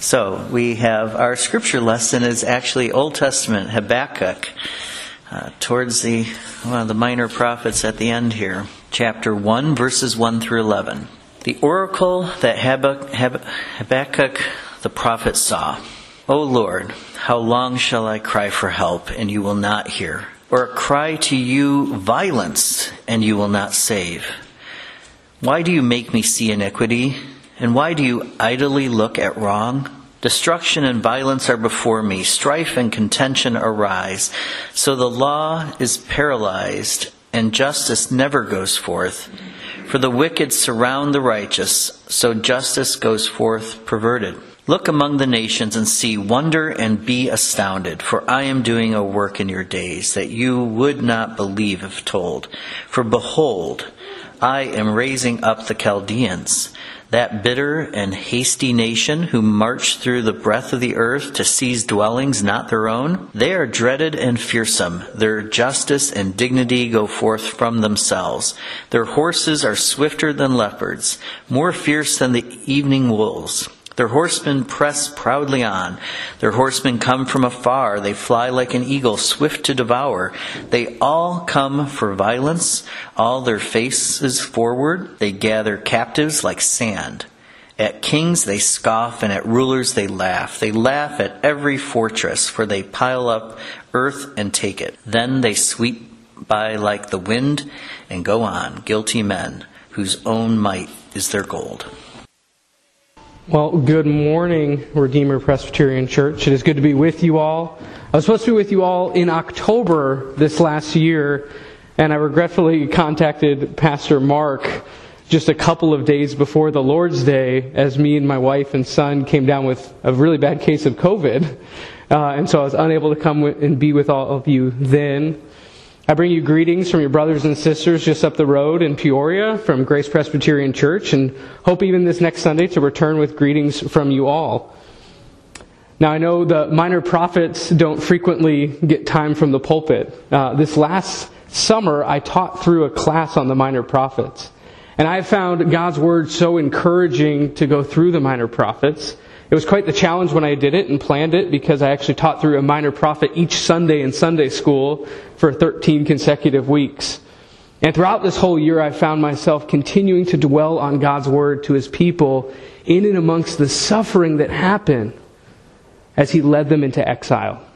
So we have our scripture lesson is actually Old Testament Habakkuk, uh, towards the one of the minor prophets at the end here, chapter one, verses one through eleven. The oracle that Habakkuk the prophet saw. O Lord, how long shall I cry for help and you will not hear, or cry to you violence and you will not save? Why do you make me see iniquity? And why do you idly look at wrong? Destruction and violence are before me, strife and contention arise. So the law is paralyzed, and justice never goes forth. For the wicked surround the righteous, so justice goes forth perverted. Look among the nations and see, wonder and be astounded, for I am doing a work in your days that you would not believe if told. For behold, I am raising up the Chaldeans that bitter and hasty nation who march through the breadth of the earth to seize dwellings not their own, they are dreaded and fearsome. Their justice and dignity go forth from themselves. Their horses are swifter than leopards, more fierce than the evening wolves. Their horsemen press proudly on. Their horsemen come from afar. They fly like an eagle, swift to devour. They all come for violence, all their faces forward. They gather captives like sand. At kings they scoff, and at rulers they laugh. They laugh at every fortress, for they pile up earth and take it. Then they sweep by like the wind and go on, guilty men, whose own might is their gold. Well, good morning, Redeemer Presbyterian Church. It is good to be with you all. I was supposed to be with you all in October this last year, and I regretfully contacted Pastor Mark just a couple of days before the Lord's Day as me and my wife and son came down with a really bad case of COVID. Uh, and so I was unable to come and be with all of you then. I bring you greetings from your brothers and sisters just up the road in Peoria from Grace Presbyterian Church and hope even this next Sunday to return with greetings from you all. Now, I know the minor prophets don't frequently get time from the pulpit. Uh, this last summer, I taught through a class on the minor prophets. And I found God's Word so encouraging to go through the minor prophets. It was quite the challenge when I did it and planned it because I actually taught through a minor prophet each Sunday in Sunday school for 13 consecutive weeks. And throughout this whole year, I found myself continuing to dwell on God's word to his people in and amongst the suffering that happened as he led them into exile.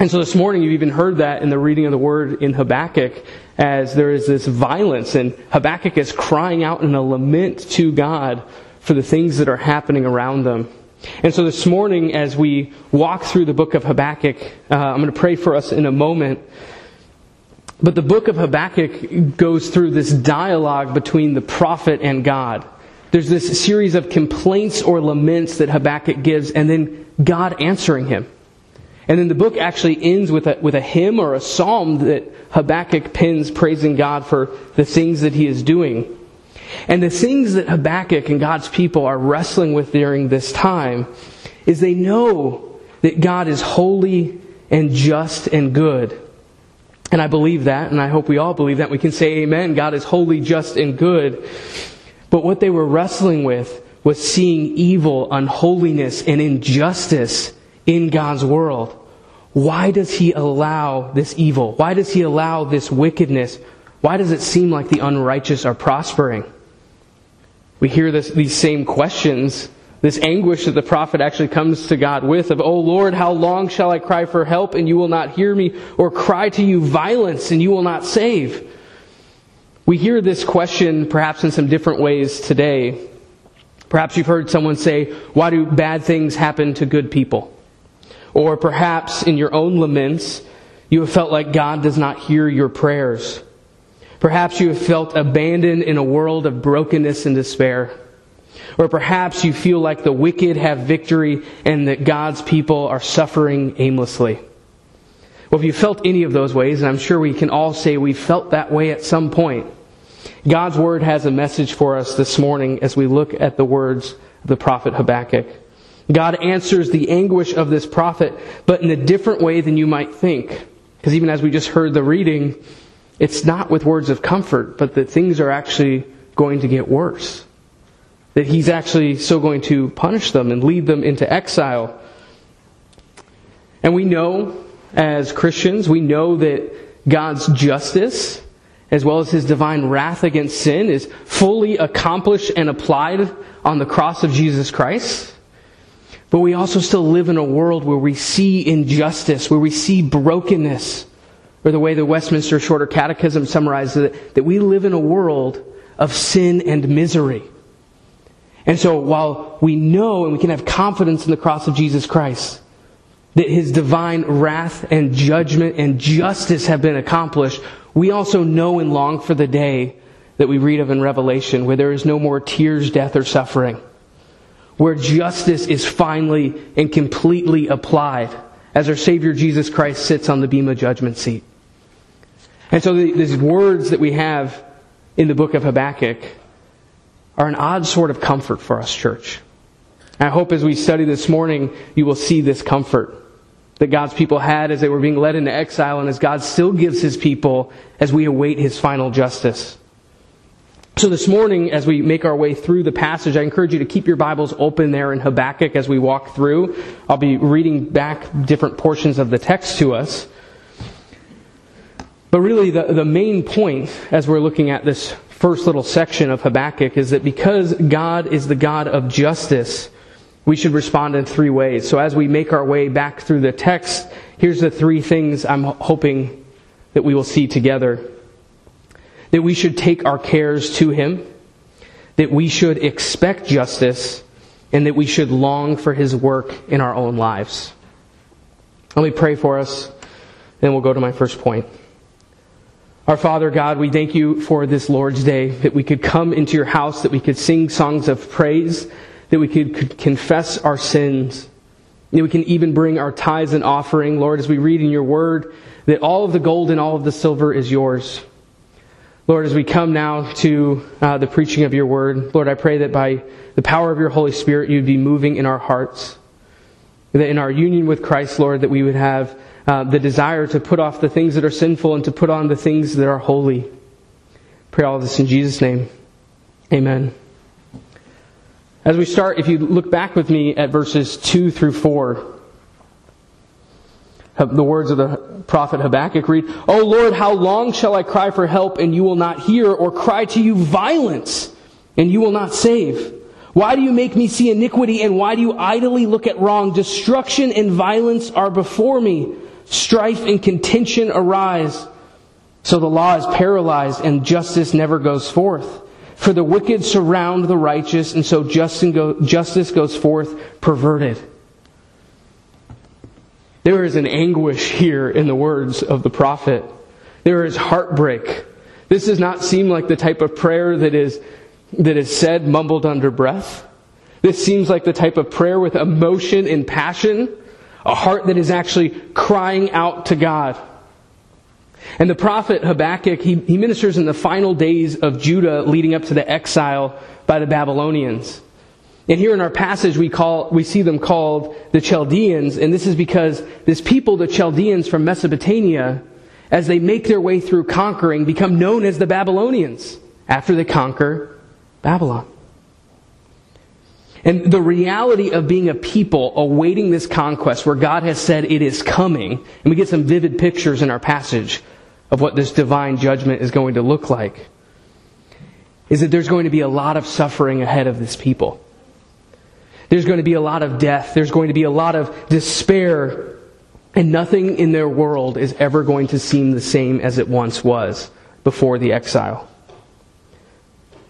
And so this morning, you've even heard that in the reading of the word in Habakkuk, as there is this violence, and Habakkuk is crying out in a lament to God for the things that are happening around them. And so this morning, as we walk through the book of Habakkuk, uh, I'm going to pray for us in a moment. But the book of Habakkuk goes through this dialogue between the prophet and God. There's this series of complaints or laments that Habakkuk gives, and then God answering him. And then the book actually ends with a, with a hymn or a psalm that Habakkuk pens praising God for the things that he is doing. And the things that Habakkuk and God's people are wrestling with during this time is they know that God is holy and just and good. And I believe that, and I hope we all believe that. We can say amen. God is holy, just, and good. But what they were wrestling with was seeing evil, unholiness, and injustice in God's world. Why does He allow this evil? Why does He allow this wickedness? Why does it seem like the unrighteous are prospering? We hear this, these same questions, this anguish that the prophet actually comes to God with of, Oh Lord, how long shall I cry for help and you will not hear me, or cry to you violence and you will not save? We hear this question perhaps in some different ways today. Perhaps you've heard someone say, Why do bad things happen to good people? Or perhaps in your own laments, you have felt like God does not hear your prayers. Perhaps you have felt abandoned in a world of brokenness and despair. Or perhaps you feel like the wicked have victory and that God's people are suffering aimlessly. Well, if you felt any of those ways, and I'm sure we can all say we felt that way at some point, God's Word has a message for us this morning as we look at the words of the prophet Habakkuk. God answers the anguish of this prophet, but in a different way than you might think. Because even as we just heard the reading, it's not with words of comfort, but that things are actually going to get worse. that he's actually still going to punish them and lead them into exile. And we know, as Christians, we know that God's justice, as well as his divine wrath against sin, is fully accomplished and applied on the cross of Jesus Christ. But we also still live in a world where we see injustice, where we see brokenness, or the way the Westminster Shorter Catechism summarizes it, that we live in a world of sin and misery. And so while we know and we can have confidence in the cross of Jesus Christ, that his divine wrath and judgment and justice have been accomplished, we also know and long for the day that we read of in Revelation where there is no more tears, death, or suffering where justice is finally and completely applied as our Savior Jesus Christ sits on the Bema judgment seat. And so these words that we have in the book of Habakkuk are an odd sort of comfort for us, church. I hope as we study this morning, you will see this comfort that God's people had as they were being led into exile and as God still gives his people as we await his final justice. So this morning, as we make our way through the passage, I encourage you to keep your Bibles open there in Habakkuk as we walk through. I'll be reading back different portions of the text to us. But really, the, the main point as we're looking at this first little section of Habakkuk is that because God is the God of justice, we should respond in three ways. So as we make our way back through the text, here's the three things I'm hoping that we will see together that we should take our cares to Him, that we should expect justice, and that we should long for His work in our own lives. Let me pray for us, then we'll go to my first point. Our Father God, we thank you for this Lord's Day, that we could come into your house, that we could sing songs of praise, that we could confess our sins, that we can even bring our tithes and offering, Lord, as we read in your word, that all of the gold and all of the silver is yours. Lord, as we come now to uh, the preaching of your word, Lord, I pray that by the power of your Holy Spirit, you'd be moving in our hearts. That in our union with Christ, Lord, that we would have uh, the desire to put off the things that are sinful and to put on the things that are holy. Pray all this in Jesus' name. Amen. As we start, if you look back with me at verses 2 through 4, the words of the prophet Habakkuk read, O Lord, how long shall I cry for help and you will not hear, or cry to you violence and you will not save? Why do you make me see iniquity and why do you idly look at wrong? Destruction and violence are before me. Strife and contention arise. So the law is paralyzed and justice never goes forth. For the wicked surround the righteous and so justice goes forth perverted. There is an anguish here in the words of the prophet. There is heartbreak. This does not seem like the type of prayer that is, that is said mumbled under breath. This seems like the type of prayer with emotion and passion, a heart that is actually crying out to God. And the prophet Habakkuk, he, he ministers in the final days of Judah leading up to the exile by the Babylonians. And here in our passage, we, call, we see them called the Chaldeans, and this is because this people, the Chaldeans from Mesopotamia, as they make their way through conquering, become known as the Babylonians after they conquer Babylon. And the reality of being a people awaiting this conquest where God has said it is coming, and we get some vivid pictures in our passage of what this divine judgment is going to look like, is that there's going to be a lot of suffering ahead of this people. There's going to be a lot of death. There's going to be a lot of despair. And nothing in their world is ever going to seem the same as it once was before the exile.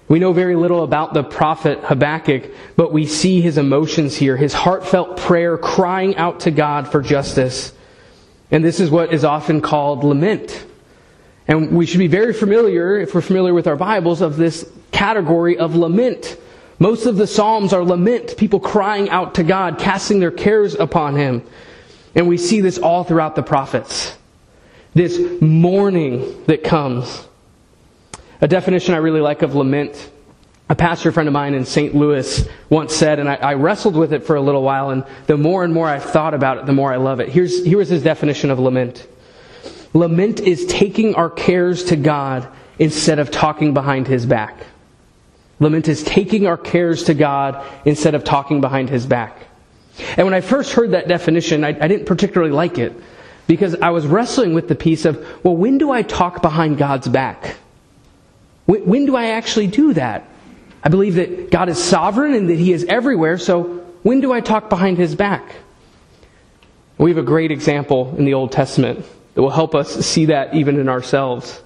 We know very little about the prophet Habakkuk, but we see his emotions here, his heartfelt prayer crying out to God for justice. And this is what is often called lament. And we should be very familiar, if we're familiar with our Bibles, of this category of lament. Most of the Psalms are lament, people crying out to God, casting their cares upon Him. And we see this all throughout the prophets. This mourning that comes. A definition I really like of lament, a pastor friend of mine in St. Louis once said, and I, I wrestled with it for a little while, and the more and more I've thought about it, the more I love it. Here's, here's his definition of lament. Lament is taking our cares to God instead of talking behind his back. Lament is taking our cares to God instead of talking behind his back. And when I first heard that definition, I, I, didn't particularly like it because I was wrestling with the piece of, well, when do I talk behind God's back? When, do I actually do that? I believe that God is sovereign and that he is everywhere, so when do I talk behind his back? We have a great example in the Old Testament that will help us see that even in ourselves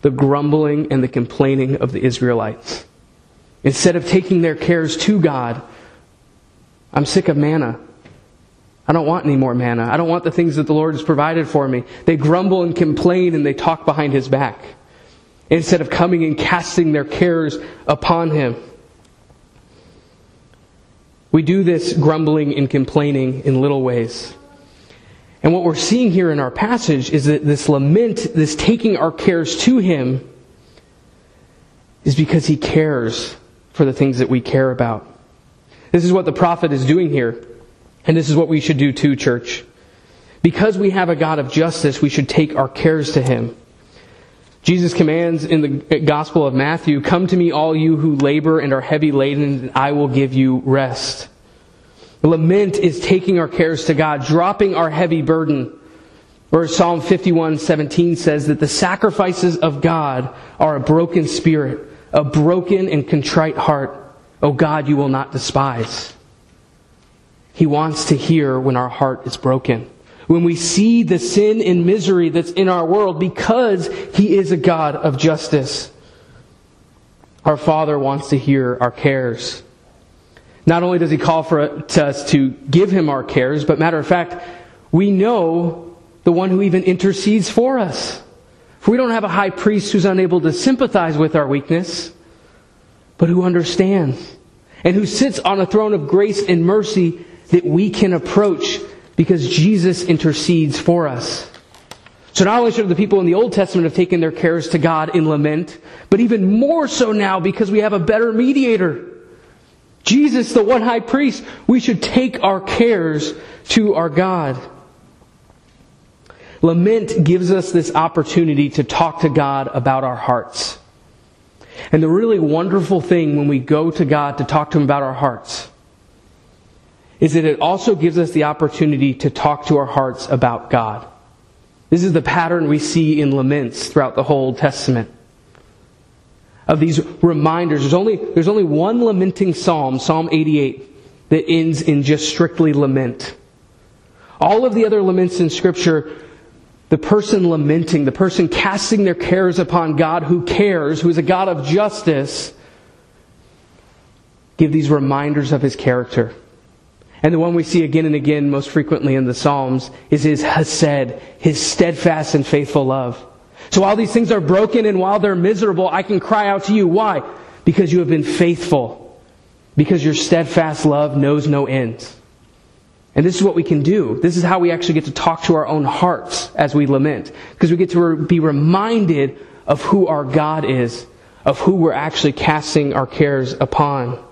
the grumbling and the complaining of the Israelites. Instead of taking their cares to God, I'm sick of manna. I don't want any more manna. I don't want the things that the Lord has provided for me. They grumble and complain and they talk behind his back instead of coming and casting their cares upon him. We do this grumbling and complaining in little ways. And what we're seeing here in our passage is that this lament, this taking our cares to Him, is because He cares for the things that we care about. This is what the prophet is doing here. And this is what we should do too, church. Because we have a God of justice, we should take our cares to Him. Jesus commands in the Gospel of Matthew, Come to me, all you who labor and are heavy laden, and I will give you rest. Lament is taking our cares to God, dropping our heavy burden. Where Psalm 51, 17 says that the sacrifices of God are a broken spirit, a broken and contrite heart. Oh God, you will not despise. He wants to hear when our heart is broken. When we see the sin and misery that's in our world because He is a God of justice. Our Father wants to hear our cares. Not only does he call for us to give him our cares, but matter of fact, we know the one who even intercedes for us. For we don't have a high priest who's unable to sympathize with our weakness, but who understands and who sits on a throne of grace and mercy that we can approach because Jesus intercedes for us. So not only should the people in the Old Testament have taken their cares to God in lament, but even more so now because we have a better mediator. Jesus, the one high priest, we should take our cares to our God. Lament gives us this opportunity to talk to God about our hearts. And the really wonderful thing when we go to God to talk to Him about our hearts is that it also gives us the opportunity to talk to our hearts about God. This is the pattern we see in laments throughout the whole Old Testament of these reminders. There's only, there's only one lamenting psalm, Psalm 88, that ends in just strictly lament. All of the other laments in Scripture, the person lamenting, the person casting their cares upon God who cares, who is a God of justice, give these reminders of his character. And the one we see again and again most frequently in the Psalms is his hesed, his steadfast and faithful love. So while these things are broken and while they're miserable, I can cry out to you. Why? Because you have been faithful. Because your steadfast love knows no end. And this is what we can do. This is how we actually get to talk to our own hearts as we lament. Because we get to be reminded of who our God is, of who we're actually casting our cares upon.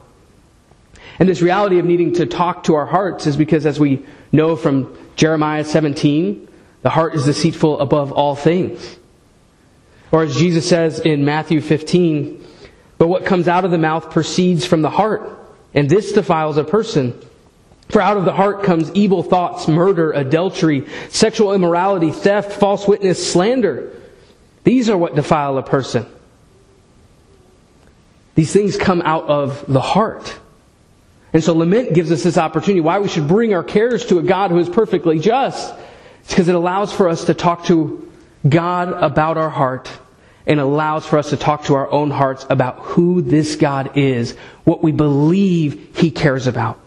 And this reality of needing to talk to our hearts is because, as we know from Jeremiah 17, the heart is deceitful above all things. Or as Jesus says in Matthew 15, but what comes out of the mouth proceeds from the heart, and this defiles a person. For out of the heart comes evil thoughts, murder, adultery, sexual immorality, theft, false witness, slander. These are what defile a person. These things come out of the heart. And so lament gives us this opportunity why we should bring our cares to a God who is perfectly just. It's because it allows for us to talk to God about our heart and allows for us to talk to our own hearts about who this God is, what we believe He cares about.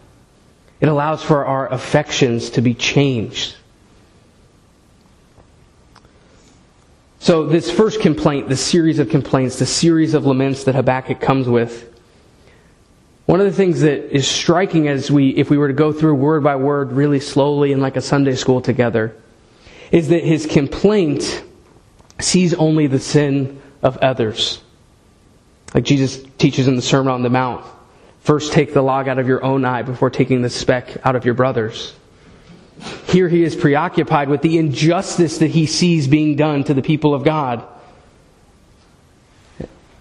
It allows for our affections to be changed. So, this first complaint, the series of complaints, the series of laments that Habakkuk comes with, one of the things that is striking as we, if we were to go through word by word really slowly in like a Sunday school together, is that his complaint sees only the sin of others. Like Jesus teaches in the Sermon on the Mount. First take the log out of your own eye before taking the speck out of your brother's. Here he is preoccupied with the injustice that he sees being done to the people of God.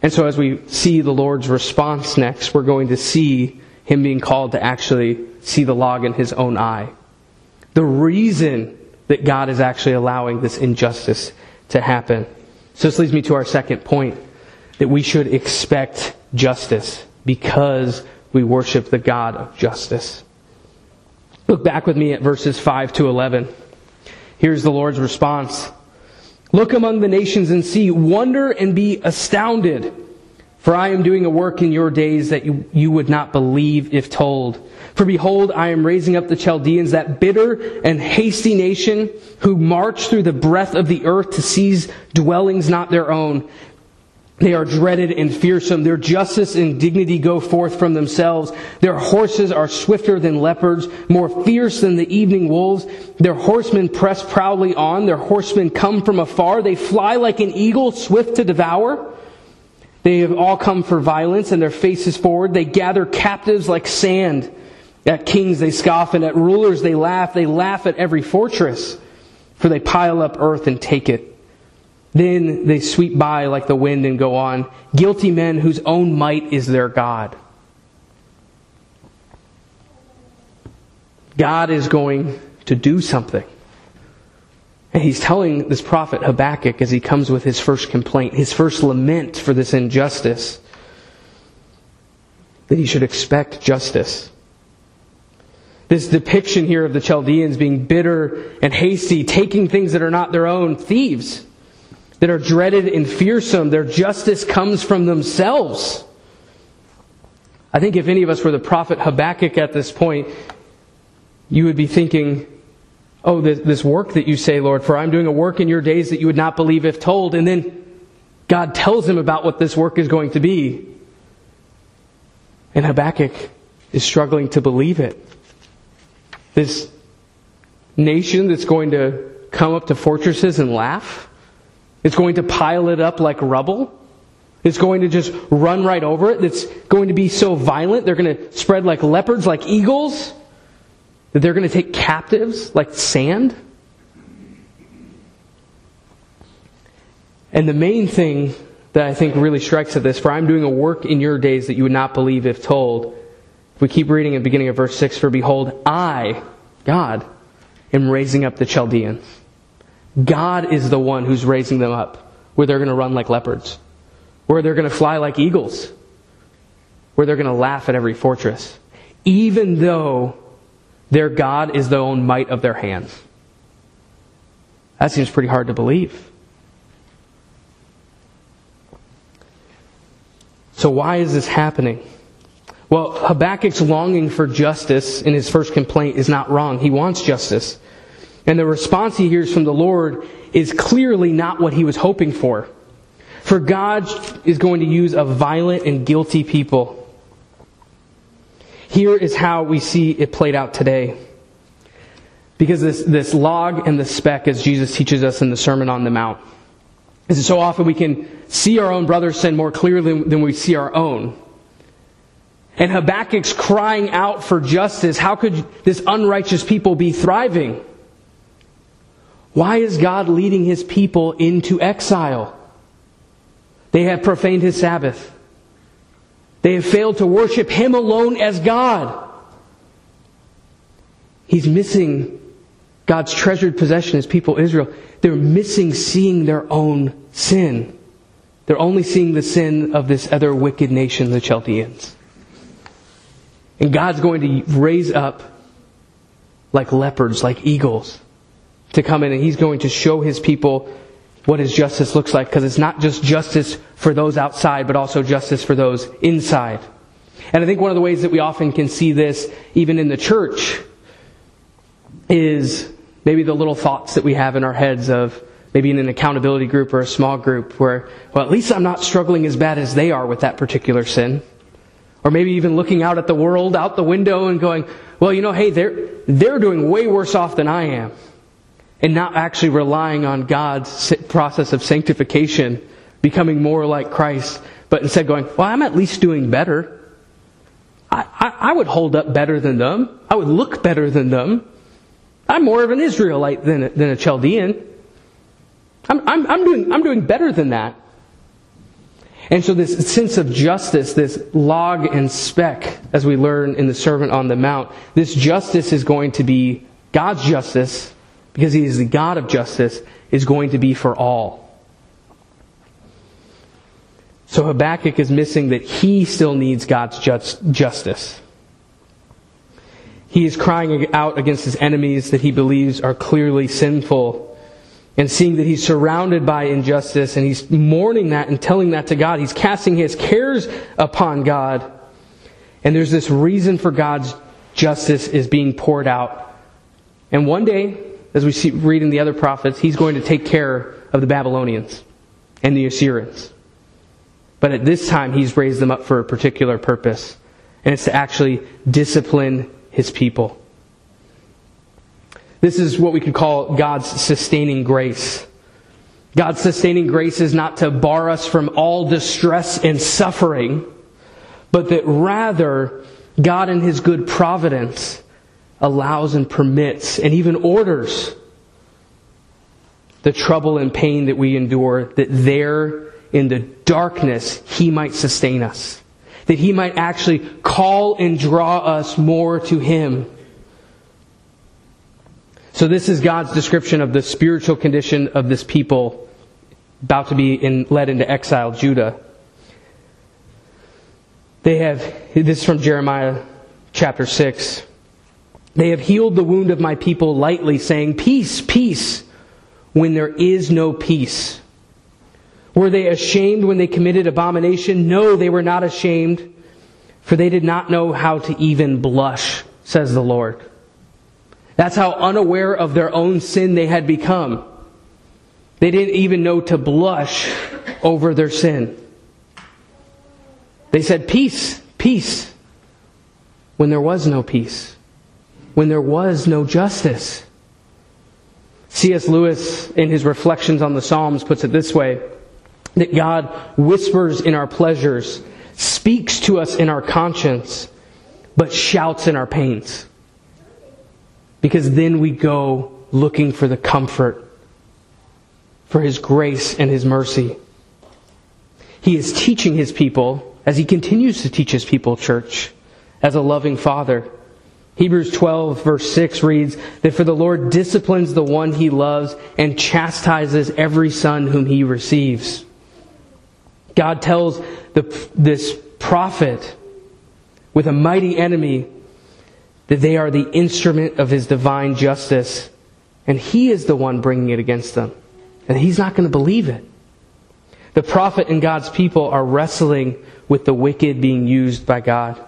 And so as we see the Lord's response next, we're going to see him being called to actually see the log in his own eye. The reason that God is actually allowing this injustice to happen. So this leads me to our second point that we should expect justice because we worship the God of justice. Look back with me at verses 5 to 11. Here's the Lord's response. Look among the nations and see, wonder and be astounded. For I am doing a work in your days that you, you would not believe if told. For behold, I am raising up the Chaldeans, that bitter and hasty nation who march through the breadth of the earth to seize dwellings not their own. They are dreaded and fearsome. Their justice and dignity go forth from themselves. Their horses are swifter than leopards, more fierce than the evening wolves. Their horsemen press proudly on. Their horsemen come from afar. They fly like an eagle, swift to devour. They have all come for violence and their faces forward. They gather captives like sand. At kings they scoff and at rulers they laugh. They laugh at every fortress, for they pile up earth and take it. Then they sweep by like the wind and go on. Guilty men whose own might is their God. God is going to do something. And he's telling this prophet Habakkuk as he comes with his first complaint, his first lament for this injustice, that he should expect justice. This depiction here of the Chaldeans being bitter and hasty, taking things that are not their own, thieves that are dreaded and fearsome. Their justice comes from themselves. I think if any of us were the prophet Habakkuk at this point, you would be thinking, oh, this, this work that you say, Lord, for I'm doing a work in your days that you would not believe if told. And then God tells him about what this work is going to be. And Habakkuk is struggling to believe it. This nation that's going to come up to fortresses and laugh it's going to pile it up like rubble. It's going to just run right over it. It's going to be so violent. They're going to spread like leopards, like eagles. That they're going to take captives like sand. And the main thing that I think really strikes at this, for I'm doing a work in your days that you would not believe if told. If we keep reading at the beginning of verse 6, for behold, I, God, am raising up the Chaldeans God is the one who's raising them up where they're going to run like leopards, where they're going to fly like eagles, where they're going to laugh at every fortress, even though their God is the own might of their hands. That seems pretty hard to believe. So, why is this happening? Well, Habakkuk's longing for justice in his first complaint is not wrong. He wants justice. And the response he hears from the Lord is clearly not what he was hoping for. For God is going to use a violent and guilty people. Here is how we see it played out today. Because this, this log and the speck, as Jesus teaches us in the Sermon on the Mount, is so often we can see our own brother's sin more clearly than we see our own. And Habakkuk's crying out for justice. How could this unrighteous people be thriving? Why is God leading his people into exile? They have profaned his Sabbath. They have failed to worship him alone as God. He's missing God's treasured possession, his people Israel. They're missing seeing their own sin. They're only seeing the sin of this other wicked nation, the Chaldeans. And God's going to raise up like leopards, like eagles, to come in and he's going to show his people what his justice looks like because it's not just justice for those outside, but also justice for those inside. And I think one of the ways that we often can see this, even in the church, is maybe the little thoughts that we have in our heads of maybe in an accountability group or a small group where, well, at least I'm not struggling as bad as they are with that particular sin. Or maybe even looking out at the world out the window and going, well, you know, hey, they're, they're doing way worse off than I am and not actually relying on God's process of sanctification, becoming more like Christ, but instead going, well, I'm at least doing better. I, I, I would hold up better than them. I would look better than them. I'm more of an Israelite than a, than a Chaldean. I'm, I'm, I'm, doing, I'm doing better than that. And so, this sense of justice, this log and speck, as we learn in the Sermon on the Mount, this justice is going to be God's justice, because He is the God of justice, is going to be for all. So Habakkuk is missing that he still needs God's just, justice. He is crying out against his enemies that he believes are clearly sinful and seeing that he's surrounded by injustice and he's mourning that and telling that to God. He's casting his cares upon God. And there's this reason for God's justice is being poured out. And one day, as we see, read in the other prophets, he's going to take care of the Babylonians and the Assyrians. But at this time, he's raised them up for a particular purpose, and it's to actually discipline his people. This is what we could call God's sustaining grace. God's sustaining grace is not to bar us from all distress and suffering, but that rather, God in His good providence allows and permits and even orders the trouble and pain that we endure, that there in the darkness, He might sustain us. That He might actually call and draw us more to Him. So this is God's description of the spiritual condition of this people about to be in, led into exile, Judah. They have, this is from Jeremiah chapter 6. They have healed the wound of my people lightly, saying, Peace, peace, when there is no peace. Were they ashamed when they committed abomination? No, they were not ashamed, for they did not know how to even blush, says the Lord. That's how unaware of their own sin they had become. They didn't even know to blush over their sin. They said, Peace, peace, when there was no peace, when there was no justice. C.S. Lewis, in his reflections on the Psalms, puts it this way that God whispers in our pleasures, speaks to us in our conscience, but shouts in our pains. Because then we go looking for the comfort, for His grace and His mercy. He is teaching His people, as He continues to teach His people, church, as a loving Father. Hebrews 12 verse 6 reads that for the Lord disciplines the one he loves and chastises every son whom he receives. God tells the, this prophet with a mighty enemy that they are the instrument of his divine justice, and he is the one bringing it against them. And he's not going to believe it. The prophet and God's people are wrestling with the wicked being used by God.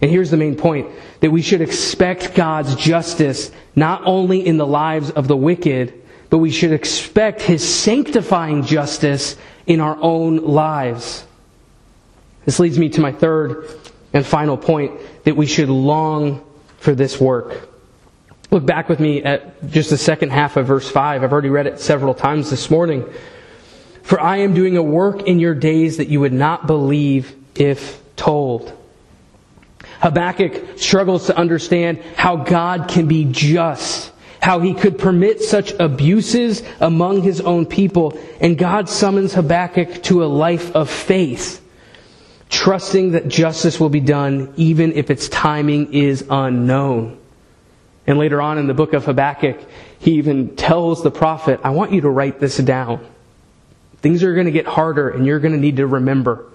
And here's the main point that we should expect God's justice not only in the lives of the wicked, but we should expect his sanctifying justice in our own lives. This leads me to my third and final point that we should long for this work. Look back with me at just the second half of verse 5. I've already read it several times this morning. For I am doing a work in your days that you would not believe if told. Habakkuk struggles to understand how God can be just how he could permit such abuses among his own people. And God summons Habakkuk to a life of faith, trusting that justice will be done even if its timing is unknown. And later on in the book of Habakkuk, he even tells the prophet, I want you to write this down. Things are going to get harder and you're going to need to remember.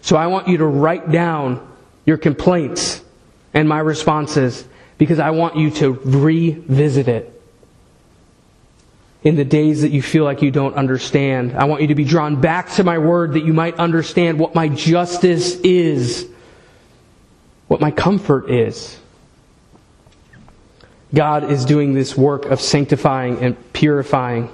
So I want you to write down your complaints and my responses because I want you to revisit it in the days that you feel like you don't understand. I want you to be drawn back to my word that you might understand what my justice is, what my comfort is. God is doing this work of sanctifying and purifying.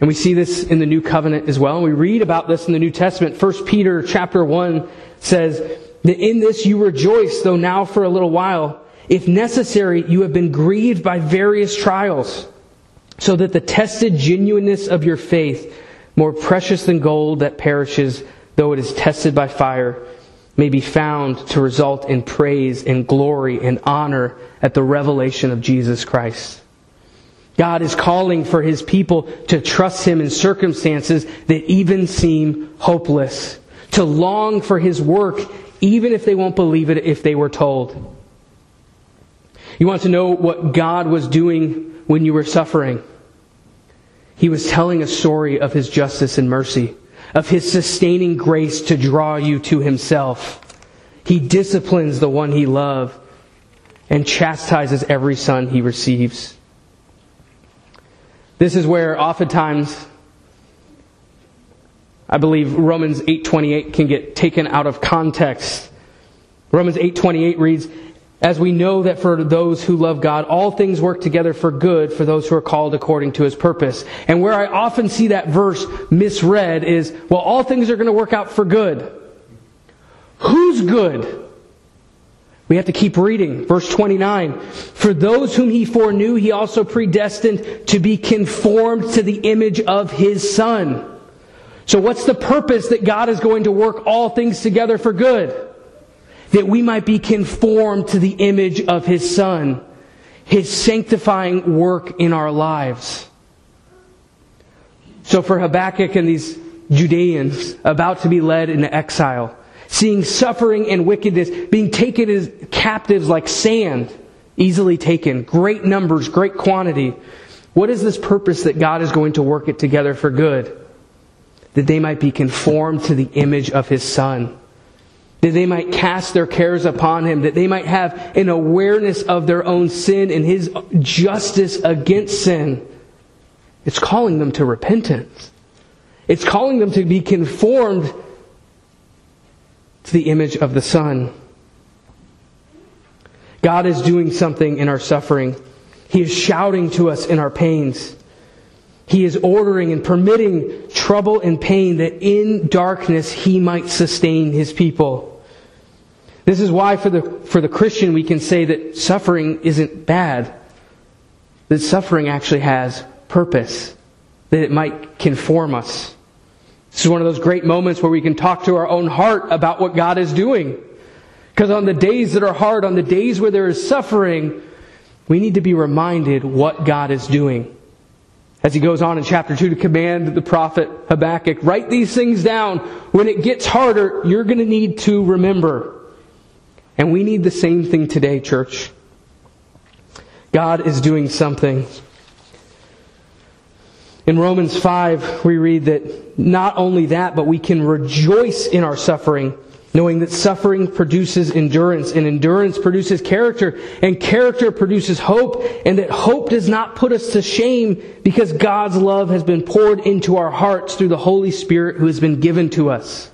And we see this in the new covenant as well. And we read about this in the New Testament. 1 Peter chapter 1 says that in this you rejoice, though now for a little while, if necessary, you have been grieved by various trials so that the tested genuineness of your faith, more precious than gold that perishes, though it is tested by fire, may be found to result in praise and glory and honor at the revelation of Jesus Christ. God is calling for his people to trust him in circumstances that even seem hopeless. To long for his work, even if they won't believe it if they were told. You want to know what God was doing when you were suffering? He was telling a story of his justice and mercy, of his sustaining grace to draw you to himself. He disciplines the one he loves and chastises every son he receives. This is where oftentimes I believe Romans 8:28 can get taken out of context. Romans 8:28 reads, "As we know that for those who love God, all things work together for good for those who are called according to his purpose." And where I often see that verse misread is, well, all things are going to work out for good. Who's good? We have to keep reading. Verse 29. For those whom he foreknew, he also predestined to be conformed to the image of his son so, what's the purpose that God is going to work all things together for good? That we might be conformed to the image of His Son, His sanctifying work in our lives. So, for Habakkuk and these Judeans about to be led into exile, seeing suffering and wickedness being taken as captives like sand, easily taken, great numbers, great quantity, what is this purpose that God is going to work it together for good? That they might be conformed to the image of his Son. That they might cast their cares upon him, that they might have an awareness of their own sin and his justice against sin. It's calling them to repentance. It's calling them to be conformed to the image of the Son. God is doing something in our suffering. He is shouting to us in our pains. He is ordering and permitting trouble and pain that in darkness he might sustain his people. This is why for the, for the Christian we can say that suffering isn't bad. That suffering actually has purpose. That it might conform us. This is one of those great moments where we can talk to our own heart about what God is doing. Because on the days that are hard, on the days where there is suffering, we need to be reminded what God is doing. As he goes on in chapter 2 to command the prophet Habakkuk, write these things down. When it gets harder, you're going to need to remember. And we need the same thing today, church. God is doing something. In Romans 5, we read that not only that, but we can rejoice in our suffering knowing that suffering produces endurance, and endurance produces character, and character produces hope, and that hope does not put us to shame because God's love has been poured into our hearts through the Holy Spirit who has been given to us.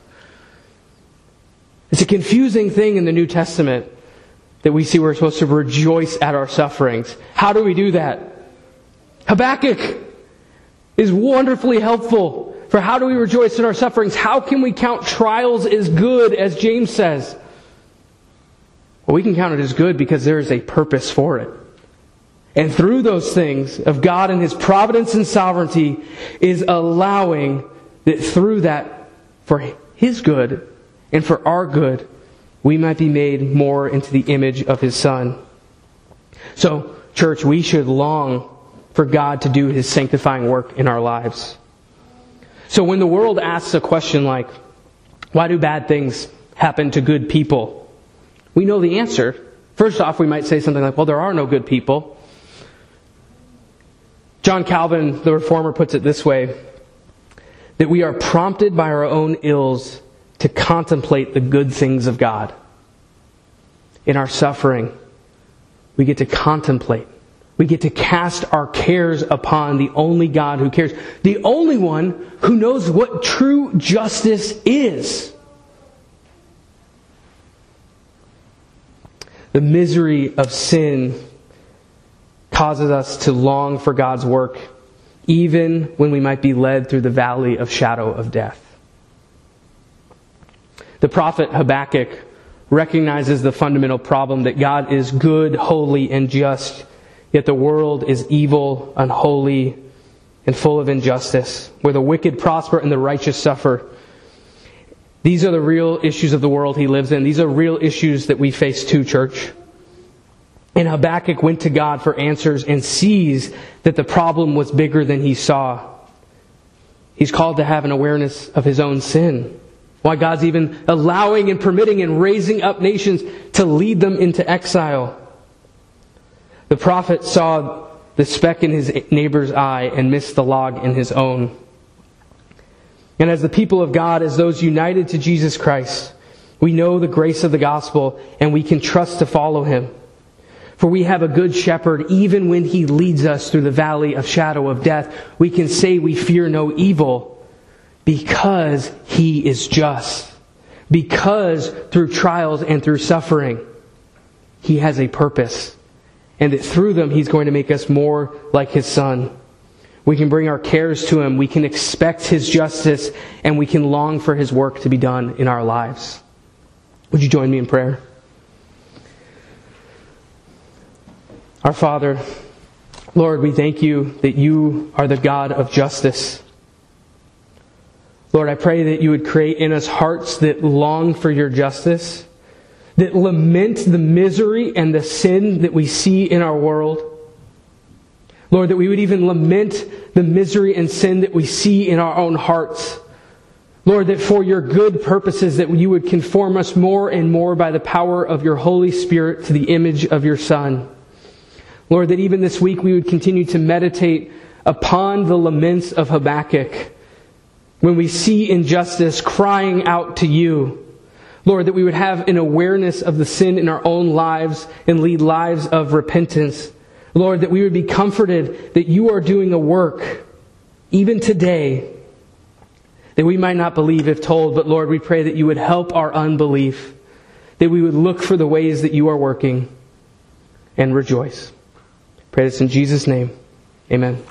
It's a confusing thing in the New Testament that we see we're supposed to rejoice at our sufferings. How do we do that? Habakkuk is wonderfully helpful for how do we rejoice in our sufferings? How can we count trials as good, as James says? Well, we can count it as good because there is a purpose for it. And through those things of God and His providence and sovereignty is allowing that through that, for His good and for our good, we might be made more into the image of His Son. So, church, we should long for God to do His sanctifying work in our lives. So when the world asks a question like, why do bad things happen to good people? We know the answer. First off, we might say something like, well, there are no good people. John Calvin, the reformer, puts it this way that we are prompted by our own ills to contemplate the good things of God. In our suffering, we get to contemplate we get to cast our cares upon the only God who cares, the only one who knows what true justice is. The misery of sin causes us to long for God's work, even when we might be led through the valley of shadow of death. The prophet Habakkuk recognizes the fundamental problem that God is good, holy, and just Yet the world is evil, unholy, and full of injustice, where the wicked prosper and the righteous suffer. These are the real issues of the world he lives in. These are real issues that we face too, church. And Habakkuk went to God for answers and sees that the problem was bigger than he saw. He's called to have an awareness of his own sin. Why God's even allowing and permitting and raising up nations to lead them into exile. The prophet saw the speck in his neighbor's eye and missed the log in his own. And as the people of God, as those united to Jesus Christ, we know the grace of the gospel and we can trust to follow him. For we have a good shepherd even when he leads us through the valley of shadow of death. We can say we fear no evil because he is just. Because through trials and through suffering, he has a purpose. And that through them he's going to make us more like his son. We can bring our cares to him. We can expect his justice and we can long for his work to be done in our lives. Would you join me in prayer? Our Father, Lord, we thank you that you are the God of justice. Lord, I pray that you would create in us hearts that long for your justice, that lament the misery and the sin that we see in our world. Lord, that we would even lament the misery and sin that we see in our own hearts. Lord, that for your good purposes, that you would conform us more and more by the power of your Holy Spirit to the image of your Son. Lord, that even this week we would continue to meditate upon the laments of Habakkuk when we see injustice crying out to you. Lord, that we would have an awareness of the sin in our own lives and lead lives of repentance. Lord, that we would be comforted that you are doing a work even today that we might not believe if told, but Lord, we pray that you would help our unbelief, that we would look for the ways that you are working and rejoice. Pray this in Jesus' name. Amen.